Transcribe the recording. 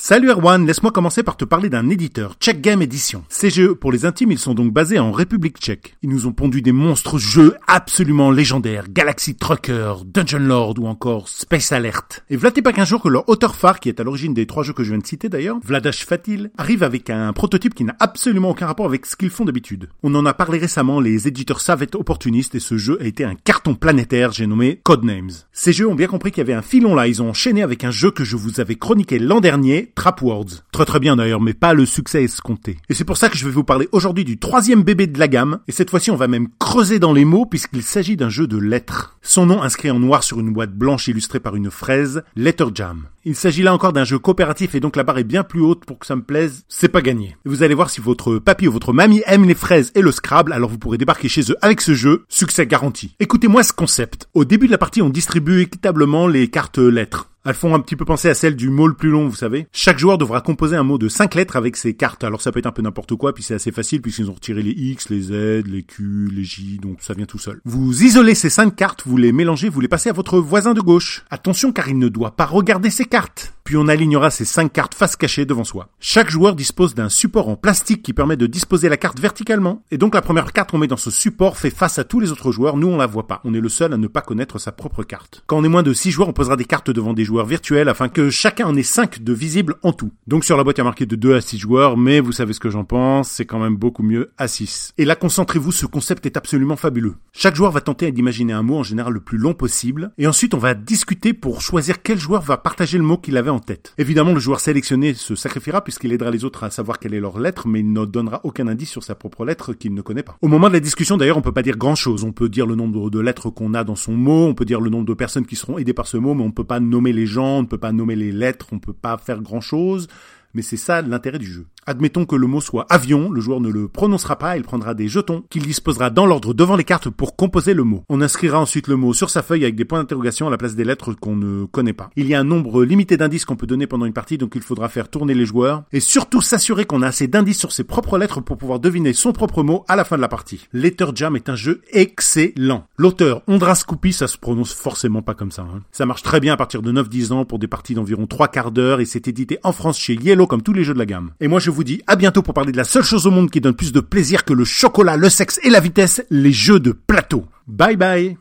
Salut Erwan, laisse-moi commencer par te parler d'un éditeur, Check Game Edition. Ces jeux, pour les intimes, ils sont donc basés en République tchèque. Ils nous ont pondu des monstres jeux absolument légendaires, Galaxy Trucker, Dungeon Lord ou encore Space Alert. Et v'là pas qu'un jour que leur auteur phare, qui est à l'origine des trois jeux que je viens de citer d'ailleurs, Vladash Fatil, arrive avec un prototype qui n'a absolument aucun rapport avec ce qu'ils font d'habitude. On en a parlé récemment, les éditeurs savent être opportunistes et ce jeu a été un carton planétaire, j'ai nommé Codenames. Ces jeux ont bien compris qu'il y avait un filon là, ils ont enchaîné avec un jeu que je vous avais chroniqué l'an dernier, Trap Worlds. Très très bien d'ailleurs, mais pas le succès escompté. Et c'est pour ça que je vais vous parler aujourd'hui du troisième bébé de la gamme, et cette fois-ci on va même creuser dans les mots puisqu'il s'agit d'un jeu de lettres. Son nom inscrit en noir sur une boîte blanche illustrée par une fraise, Letter Jam. Il s'agit là encore d'un jeu coopératif et donc la barre est bien plus haute pour que ça me plaise, c'est pas gagné. Vous allez voir si votre papy ou votre mamie aime les fraises et le Scrabble, alors vous pourrez débarquer chez eux avec ce jeu, succès garanti. Écoutez-moi ce concept. Au début de la partie, on distribue équitablement les cartes lettres. Elles font un petit peu penser à celles du mot le plus long, vous savez. Chaque joueur devra composer un mot de 5 lettres avec ses cartes. Alors ça peut être un peu n'importe quoi, puis c'est assez facile puisqu'ils ont retiré les X, les Z, les Q, les J, donc ça vient tout seul. Vous isolez ces 5 cartes, vous les mélangez, vous les passez à votre voisin de gauche. Attention car il ne doit pas regarder ses cartes. Puis on alignera ces 5 cartes face cachée devant soi. Chaque joueur dispose d'un support en plastique qui permet de disposer la carte verticalement. Et donc la première carte qu'on met dans ce support fait face à tous les autres joueurs. Nous on la voit pas. On est le seul à ne pas connaître sa propre carte. Quand on est moins de 6 joueurs, on posera des cartes devant des joueurs virtuels afin que chacun en ait 5 de visibles en tout. Donc sur la boîte il y a marqué de 2 à 6 joueurs, mais vous savez ce que j'en pense, c'est quand même beaucoup mieux à 6. Et là concentrez-vous, ce concept est absolument fabuleux. Chaque joueur va tenter d'imaginer un mot en général le plus long possible, et ensuite on va discuter pour choisir quel joueur va partager le mot qu'il avait en tête. Évidemment le joueur sélectionné se sacrifiera puisqu'il aidera les autres à savoir quelle est leur lettre, mais il ne donnera aucun indice sur sa propre lettre qu'il ne connaît pas. Au moment de la discussion d'ailleurs on peut pas dire grand chose, on peut dire le nombre de lettres qu'on a dans son mot, on peut dire le nombre de personnes qui seront aidées par ce mot, mais on peut pas nommer les gens, on ne peut pas nommer les lettres, on peut pas faire grand chose, mais c'est ça l'intérêt du jeu. Admettons que le mot soit avion, le joueur ne le prononcera pas, il prendra des jetons qu'il disposera dans l'ordre devant les cartes pour composer le mot. On inscrira ensuite le mot sur sa feuille avec des points d'interrogation à la place des lettres qu'on ne connaît pas. Il y a un nombre limité d'indices qu'on peut donner pendant une partie, donc il faudra faire tourner les joueurs et surtout s'assurer qu'on a assez d'indices sur ses propres lettres pour pouvoir deviner son propre mot à la fin de la partie. Letter Jam est un jeu excellent. L'auteur Ondra Scoopy, ça se prononce forcément pas comme ça. Hein. Ça marche très bien à partir de 9-10 ans pour des parties d'environ 3 quarts d'heure et c'est édité en France chez Yellow comme tous les jeux de la gamme. Vous dis à bientôt pour parler de la seule chose au monde qui donne plus de plaisir que le chocolat, le sexe et la vitesse, les jeux de plateau. Bye bye